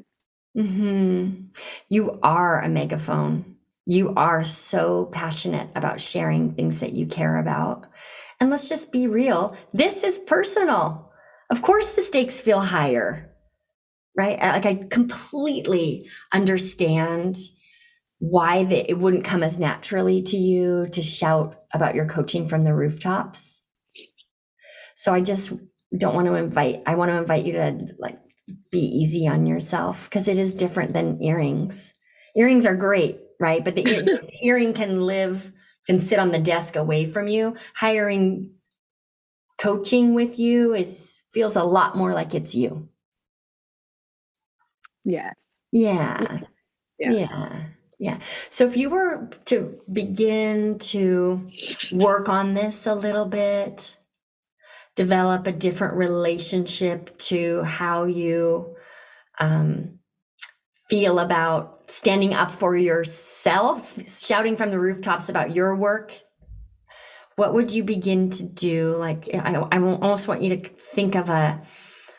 mm-hmm. you are a megaphone you are so passionate about sharing things that you care about and let's just be real this is personal of course the stakes feel higher right? Like I completely understand why the, it wouldn't come as naturally to you to shout about your coaching from the rooftops. So I just don't want to invite, I want to invite you to like be easy on yourself because it is different than earrings. Earrings are great, right? But the, <laughs> the earring can live, can sit on the desk away from you. Hiring coaching with you is feels a lot more like it's you. Yes. Yeah. Yeah. Yeah. Yeah. So if you were to begin to work on this a little bit, develop a different relationship to how you um, feel about standing up for yourself, shouting from the rooftops about your work, what would you begin to do? Like, I, I almost want you to think of a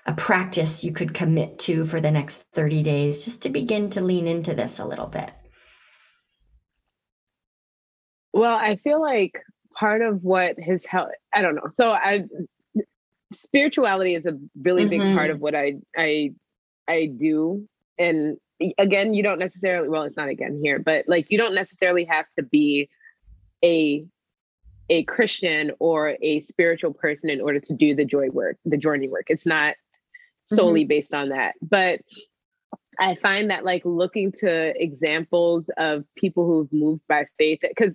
a practice you could commit to for the next 30 days just to begin to lean into this a little bit? Well, I feel like part of what has helped, I don't know. So I spirituality is a really mm-hmm. big part of what I I I do. And again, you don't necessarily well, it's not again here, but like you don't necessarily have to be a a Christian or a spiritual person in order to do the joy work, the journey work. It's not solely mm-hmm. based on that. But I find that like looking to examples of people who've moved by faith, because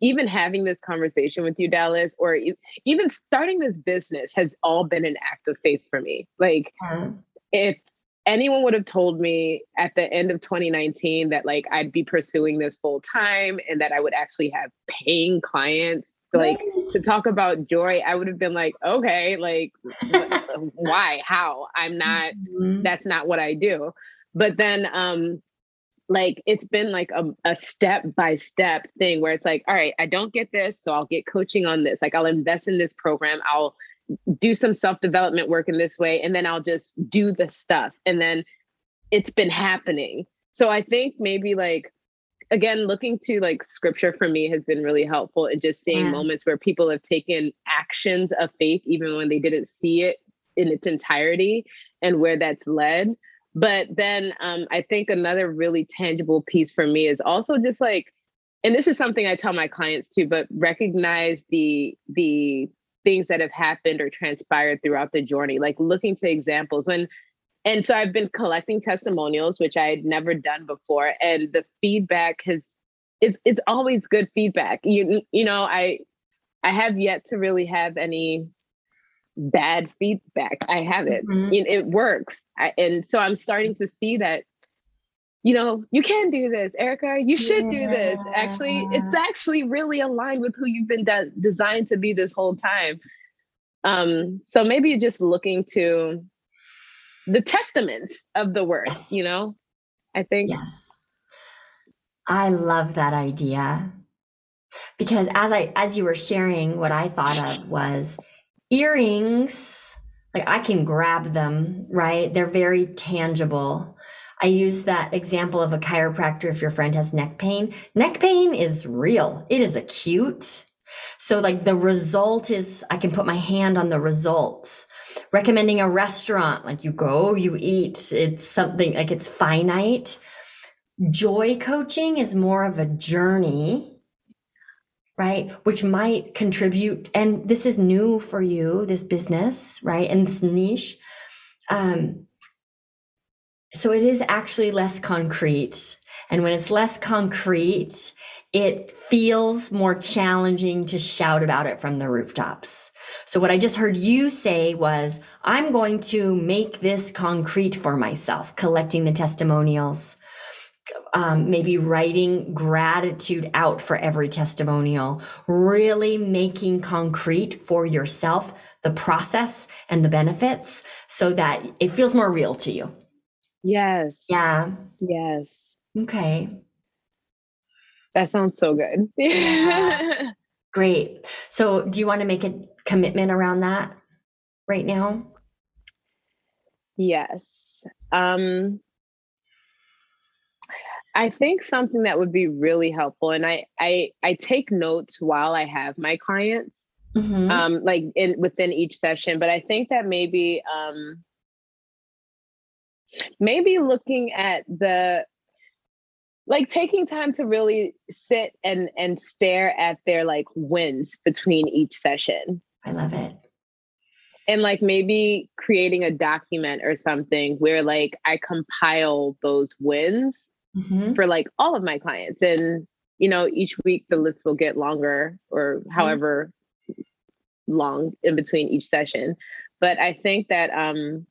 even having this conversation with you, Dallas, or even starting this business has all been an act of faith for me. Like, mm-hmm. if anyone would have told me at the end of 2019 that like I'd be pursuing this full time and that I would actually have paying clients like to talk about joy, I would have been like, okay, like <laughs> why, how? I'm not. Mm-hmm. That's not what I do. But then, um, like it's been like a, a step by step thing where it's like, all right, I don't get this, so I'll get coaching on this. Like I'll invest in this program. I'll do some self development work in this way, and then I'll just do the stuff. And then it's been happening. So I think maybe like again looking to like scripture for me has been really helpful and just seeing yeah. moments where people have taken actions of faith even when they didn't see it in its entirety and where that's led but then um, i think another really tangible piece for me is also just like and this is something i tell my clients too but recognize the the things that have happened or transpired throughout the journey like looking to examples when and so I've been collecting testimonials, which I had never done before, and the feedback has is it's always good feedback. You you know I I have yet to really have any bad feedback. I haven't. Mm-hmm. It, it, works, I, and so I'm starting to see that. You know, you can do this, Erica. You should yeah. do this. Actually, it's actually really aligned with who you've been de- designed to be this whole time. Um, so maybe just looking to the testament of the worth, yes. you know? I think. Yes. I love that idea. Because as I as you were sharing, what I thought of was earrings, like I can grab them, right? They're very tangible. I use that example of a chiropractor if your friend has neck pain. Neck pain is real. It is acute. So like the result is I can put my hand on the results. recommending a restaurant like you go you eat it's something like it's finite joy coaching is more of a journey right which might contribute and this is new for you this business right and this niche um so it is actually less concrete and when it's less concrete it feels more challenging to shout about it from the rooftops. So, what I just heard you say was, I'm going to make this concrete for myself, collecting the testimonials, um, maybe writing gratitude out for every testimonial, really making concrete for yourself the process and the benefits so that it feels more real to you. Yes. Yeah. Yes. Okay. That sounds so good. yeah. <laughs> Great. So, do you want to make a commitment around that right now? Yes. Um, I think something that would be really helpful, and I I I take notes while I have my clients, mm-hmm. um, like in within each session. But I think that maybe um, maybe looking at the like taking time to really sit and and stare at their like wins between each session i love it and like maybe creating a document or something where like i compile those wins mm-hmm. for like all of my clients and you know each week the list will get longer or mm-hmm. however long in between each session but i think that um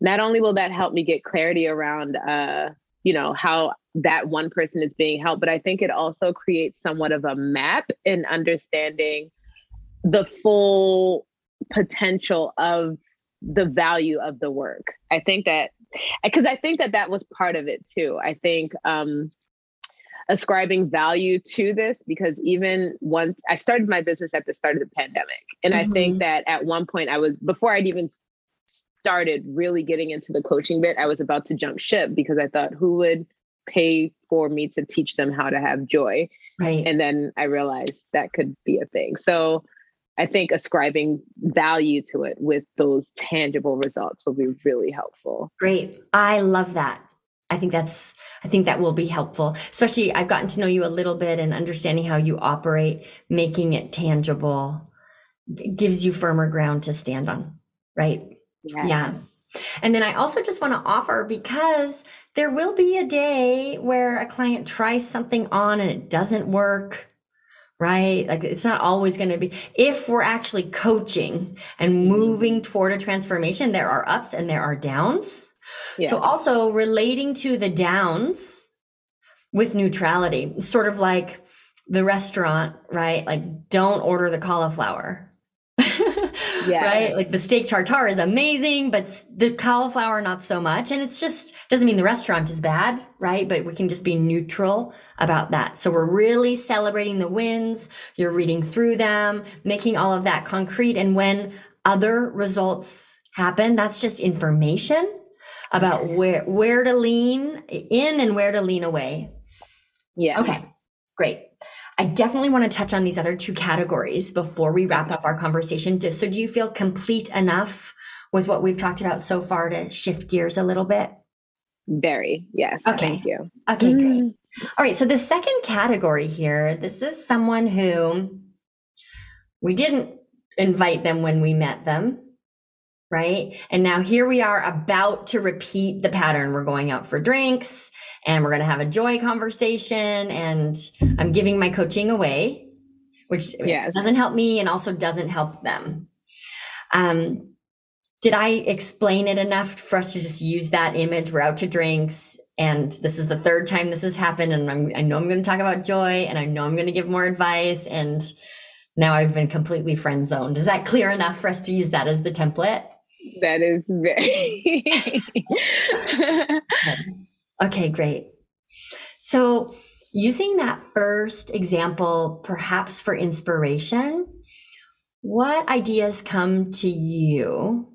not only will that help me get clarity around uh you know how that one person is being helped but i think it also creates somewhat of a map in understanding the full potential of the value of the work i think that because i think that that was part of it too i think um ascribing value to this because even once I started my business at the start of the pandemic. And mm-hmm. I think mm-hmm. that at one point I was before I'd even started really getting into the coaching bit, I was about to jump ship because I thought who would pay for me to teach them how to have joy. Right. And then I realized that could be a thing. So I think ascribing value to it with those tangible results will be really helpful. Great. I love that. I think that's I think that will be helpful. Especially I've gotten to know you a little bit and understanding how you operate, making it tangible gives you firmer ground to stand on, right? Yes. Yeah. And then I also just want to offer because there will be a day where a client tries something on and it doesn't work right? Like it's not always going to be, if we're actually coaching and mm-hmm. moving toward a transformation, there are ups and there are downs. Yeah. So also relating to the downs with neutrality, sort of like the restaurant, right? Like don't order the cauliflower <laughs> yeah. right? Like the steak tartare is amazing, but the cauliflower not so much. And it's just doesn't mean the restaurant is bad, right? But we can just be neutral about that. So we're really celebrating the wins. You're reading through them, making all of that concrete. And when other results happen, that's just information about where where to lean in and where to lean away. Yeah. Okay. Great. I definitely want to touch on these other two categories before we wrap up our conversation. Just, So, do you feel complete enough with what we've talked about so far to shift gears a little bit? Very, yes. Okay. Thank you. Okay, great. Mm. All right. So, the second category here this is someone who we didn't invite them when we met them right? And now here we are about to repeat the pattern. We're going out for drinks and we're going to have a joy conversation and I'm giving my coaching away, which yes. doesn't help me and also doesn't help them. Um, did I explain it enough for us to just use that image? We're out to drinks and this is the third time this has happened and I'm, I know I'm going to talk about joy and I know I'm going to give more advice and now I've been completely friend zoned. Is that clear enough for us to use that as the template? That is very. <laughs> okay, great. So, using that first example, perhaps for inspiration, what ideas come to you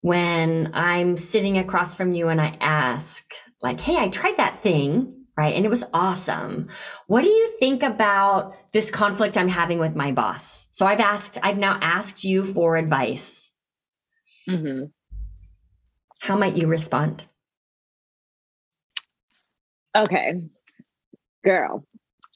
when I'm sitting across from you and I ask, like, hey, I tried that thing, right? And it was awesome. What do you think about this conflict I'm having with my boss? So I've asked, I've now asked you for advice. Mm-hmm. How might you respond? Okay, girl.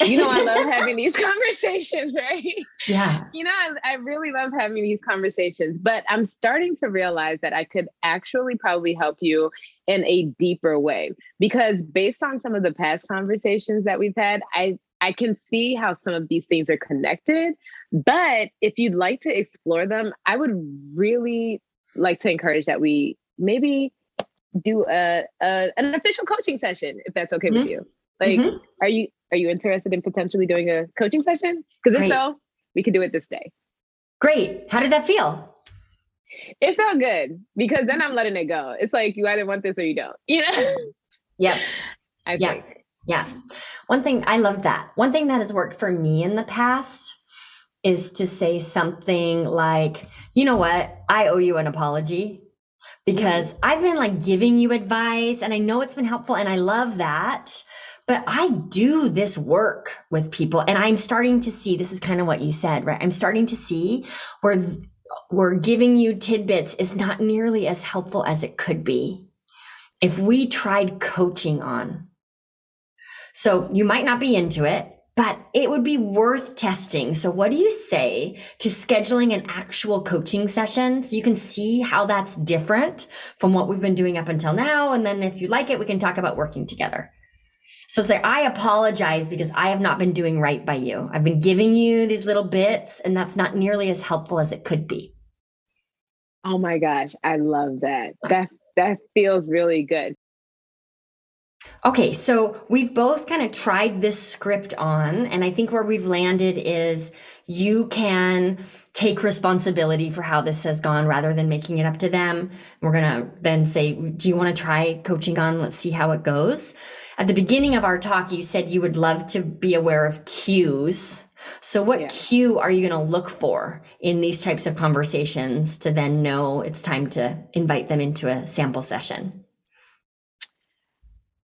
You know, I love having these <laughs> conversations, right? Yeah. You know, I, I, really love having these conversations, but I'm starting to realize that I could actually probably help you in a deeper way because based on some of the past conversations that we've had, I I can see how some of these things are connected. But if you'd like to explore them, I would really like to encourage that we maybe do a, a an official coaching session if that's okay mm-hmm. with you. Like, mm-hmm. are you are you interested in potentially doing a coaching session? Because if so, we could do it this day. Great. How did that feel? It felt good because then I'm letting it go. It's like you either want this or you don't. You know? <laughs> Yep. I yep. think. Yeah. One thing I love that. One thing that has worked for me in the past is to say something like, you know what? I owe you an apology because mm-hmm. I've been like giving you advice and I know it's been helpful and I love that. But I do this work with people and I'm starting to see this is kind of what you said, right? I'm starting to see where we're giving you tidbits is not nearly as helpful as it could be if we tried coaching on. So you might not be into it but it would be worth testing. So, what do you say to scheduling an actual coaching session so you can see how that's different from what we've been doing up until now? And then, if you like it, we can talk about working together. So, say, I apologize because I have not been doing right by you. I've been giving you these little bits, and that's not nearly as helpful as it could be. Oh my gosh, I love that. That that feels really good. Okay, so we've both kind of tried this script on, and I think where we've landed is you can take responsibility for how this has gone rather than making it up to them. We're going to then say, Do you want to try coaching on? Let's see how it goes. At the beginning of our talk, you said you would love to be aware of cues. So, what yeah. cue are you going to look for in these types of conversations to then know it's time to invite them into a sample session?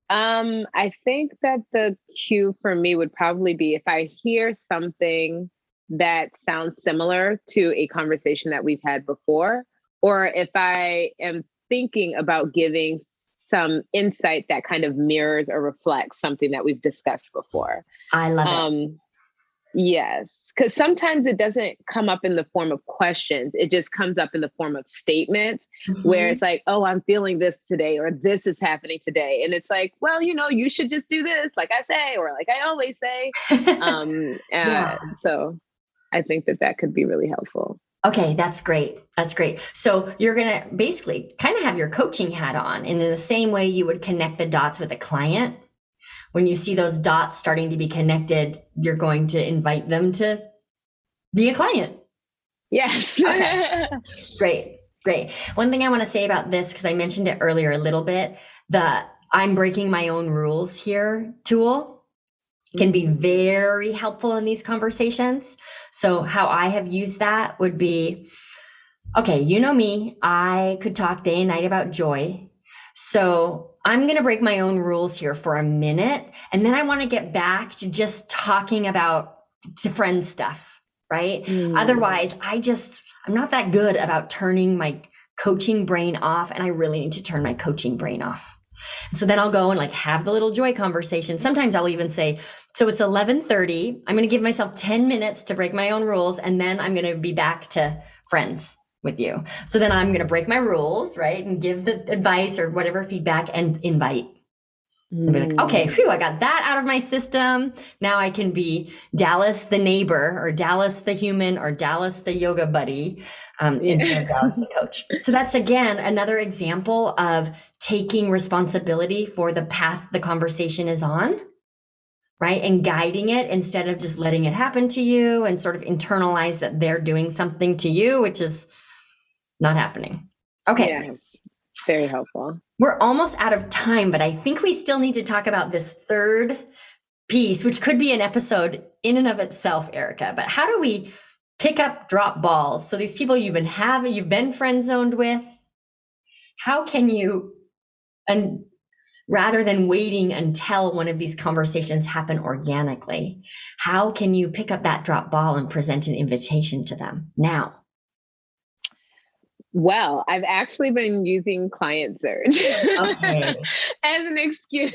Um, I think that the cue for me would probably be if I hear something that sounds similar to a conversation that we've had before, or if I am thinking about giving some insight that kind of mirrors or reflects something that we've discussed before. I love um, it. Yes, because sometimes it doesn't come up in the form of questions. It just comes up in the form of statements mm-hmm. where it's like, oh, I'm feeling this today, or this is happening today. And it's like, well, you know, you should just do this, like I say, or like I always say. um, <laughs> yeah. So I think that that could be really helpful. Okay, that's great. That's great. So you're going to basically kind of have your coaching hat on. And in the same way you would connect the dots with a client, when you see those dots starting to be connected, you're going to invite them to be a client. Yes. okay. <laughs> Great. Great. One thing I want to say about this, because I mentioned it earlier a little bit, the I'm breaking my own rules here tool can be very helpful in these conversations. So, how I have used that would be okay, you know me, I could talk day and night about joy. So, I'm going to break my own rules here for a minute. And then I want to get back to just talking about to friend stuff, right? Mm. Otherwise, I just, I'm not that good about turning my coaching brain off. And I really need to turn my coaching brain off. So then I'll go and like have the little joy conversation. Sometimes I'll even say, so it's 11:30. I'm going to give myself 10 minutes to break my own rules and then I'm going to be back to friends with you. So then I'm going to break my rules, right? And give the advice or whatever feedback and invite. And be like, mm. okay, whew, I got that out of my system. Now I can be Dallas the neighbor or Dallas the human or Dallas the yoga buddy um, yeah. instead of <laughs> Dallas the coach. So that's again another example of taking responsibility for the path the conversation is on right? And guiding it instead of just letting it happen to you and sort of internalize that they're doing something to you, which is not happening. Okay. Yeah, very helpful. We're almost out of time, but I think we still need to talk about this third piece, which could be an episode in and of itself, Erica. But how do we pick up drop balls? So these people you've been having, you've been friend zoned with, how can you and rather than waiting until one of these conversations happen organically how can you pick up that drop ball and present an invitation to them now well, I've actually been using Client Surge okay. <laughs> as an excuse.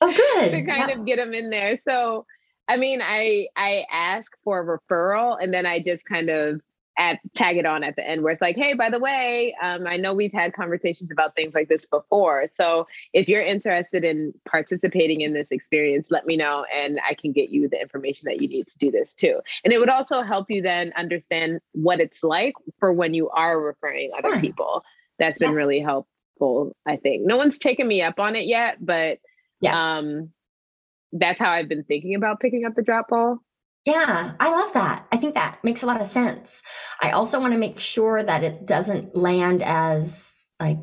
Oh, good. to kind of get them in there. So, I mean, I I ask for a referral, and then I just kind of at tag it on at the end where it's like, hey, by the way, um, I know we've had conversations about things like this before. So if you're interested in participating in this experience, let me know and I can get you the information that you need to do this too. And it would also help you then understand what it's like for when you are referring other people. That's been yeah. really helpful, I think. No one's taken me up on it yet, but yeah. um that's how I've been thinking about picking up the drop ball. Yeah, I love that. I think that makes a lot of sense. I also want to make sure that it doesn't land as like,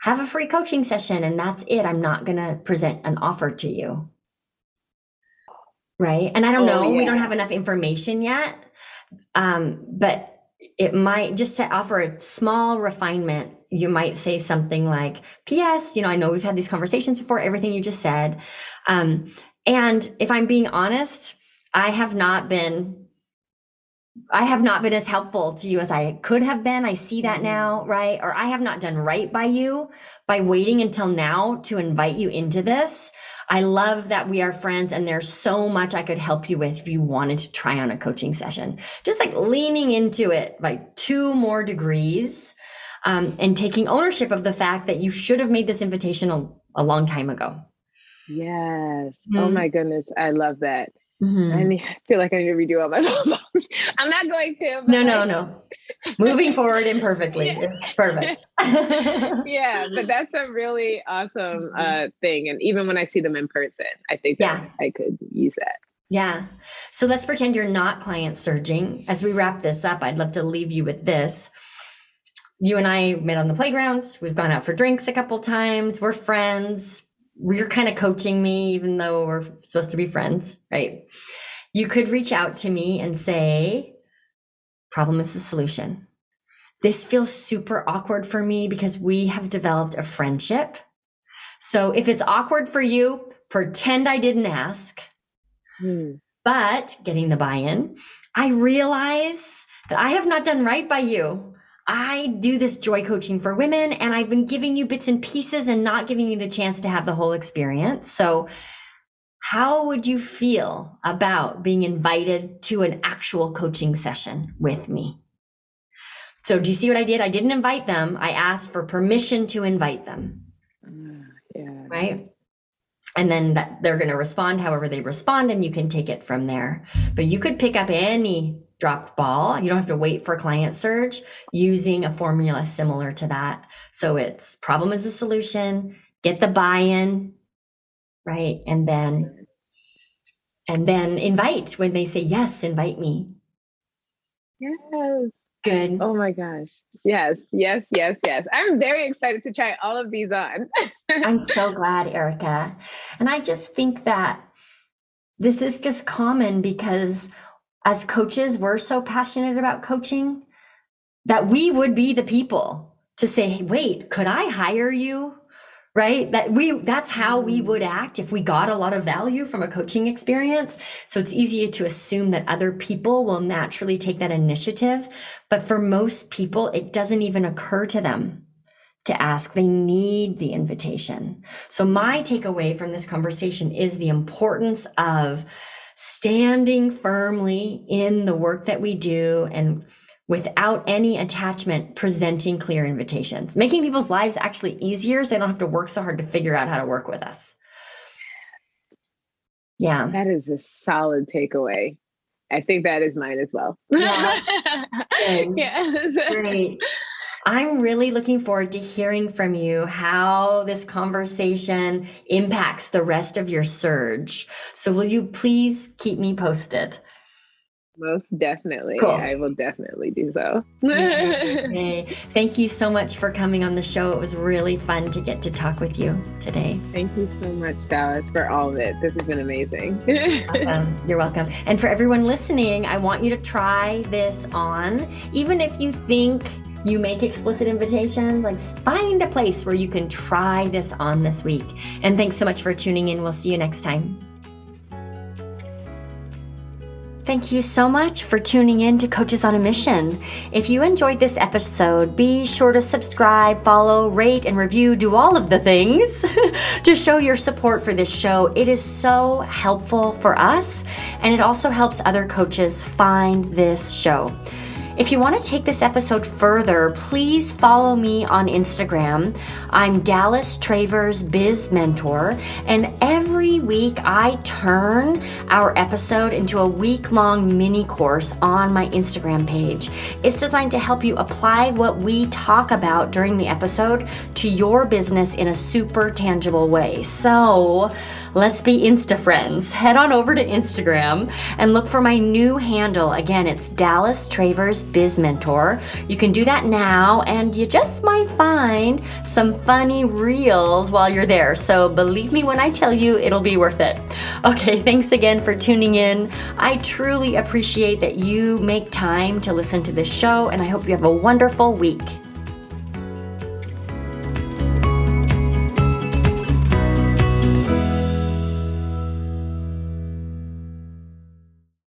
have a free coaching session and that's it. I'm not going to present an offer to you. Right. And I don't oh, know, yeah. we don't have enough information yet. Um, but it might just to offer a small refinement you might say something like ps you know i know we've had these conversations before everything you just said um, and if i'm being honest I have not been I have not been as helpful to you as I could have been. I see that now, mm-hmm. right? Or I have not done right by you by waiting until now to invite you into this. I love that we are friends and there's so much I could help you with if you wanted to try on a coaching session. Just like leaning into it by two more degrees um, and taking ownership of the fact that you should have made this invitation a, a long time ago. Yes. Mm-hmm. Oh my goodness. I love that. Mm-hmm. I, need, I feel like I need to redo all my <laughs> albums. I'm not going to. No, no, no. <laughs> Moving forward imperfectly. Yeah. It's perfect. <laughs> yeah, but that's a really awesome mm-hmm. uh, thing. And even when I see them in person, I think that yeah. I could use that. Yeah. So let's pretend you're not client surging. As we wrap this up, I'd love to leave you with this. You and I met on the playground. We've gone out for drinks a couple times. We're friends you're kind of coaching me, even though we're supposed to be friends, right? You could reach out to me and say, problem is the solution. This feels super awkward for me because we have developed a friendship. So if it's awkward for you, pretend I didn't ask. Hmm. But getting the buy in, I realize that I have not done right by you. I do this joy coaching for women and I've been giving you bits and pieces and not giving you the chance to have the whole experience. So, how would you feel about being invited to an actual coaching session with me? So, do you see what I did? I didn't invite them, I asked for permission to invite them. Uh, yeah. Right? and then that they're going to respond however they respond and you can take it from there but you could pick up any dropped ball you don't have to wait for client surge using a formula similar to that so it's problem is a solution get the buy-in right and then and then invite when they say yes invite me yes Good. Oh my gosh. Yes, yes, yes, yes. I'm very excited to try all of these on. <laughs> I'm so glad, Erica. And I just think that this is just common because as coaches, we're so passionate about coaching that we would be the people to say, wait, could I hire you? right? That we that's how we would act if we got a lot of value from a coaching experience. So it's easy to assume that other people will naturally take that initiative. But for most people it doesn't even occur to them to ask. They need the invitation. So my takeaway from this conversation is the importance of standing firmly in the work that we do and without any attachment presenting clear invitations, making people's lives actually easier so they don't have to work so hard to figure out how to work with us. Yeah. That is a solid takeaway. I think that is mine as well. Yeah. <laughs> yes. Great. I'm really looking forward to hearing from you how this conversation impacts the rest of your surge. So, will you please keep me posted? Most definitely. Cool. I will definitely do so. <laughs> Thank you so much for coming on the show. It was really fun to get to talk with you today. Thank you so much, Dallas, for all of it. This has been amazing. <laughs> You're welcome. And for everyone listening, I want you to try this on, even if you think you make explicit invitations, like find a place where you can try this on this week. And thanks so much for tuning in. We'll see you next time. Thank you so much for tuning in to Coaches on a Mission. If you enjoyed this episode, be sure to subscribe, follow, rate, and review, do all of the things <laughs> to show your support for this show. It is so helpful for us, and it also helps other coaches find this show. If you want to take this episode further, please follow me on Instagram. I'm Dallas Travers Biz Mentor, and every week I turn our episode into a week long mini course on my Instagram page. It's designed to help you apply what we talk about during the episode to your business in a super tangible way. So, Let's be Insta friends. Head on over to Instagram and look for my new handle. Again, it's Dallas Travers Biz Mentor. You can do that now, and you just might find some funny reels while you're there. So believe me when I tell you, it'll be worth it. Okay, thanks again for tuning in. I truly appreciate that you make time to listen to this show, and I hope you have a wonderful week.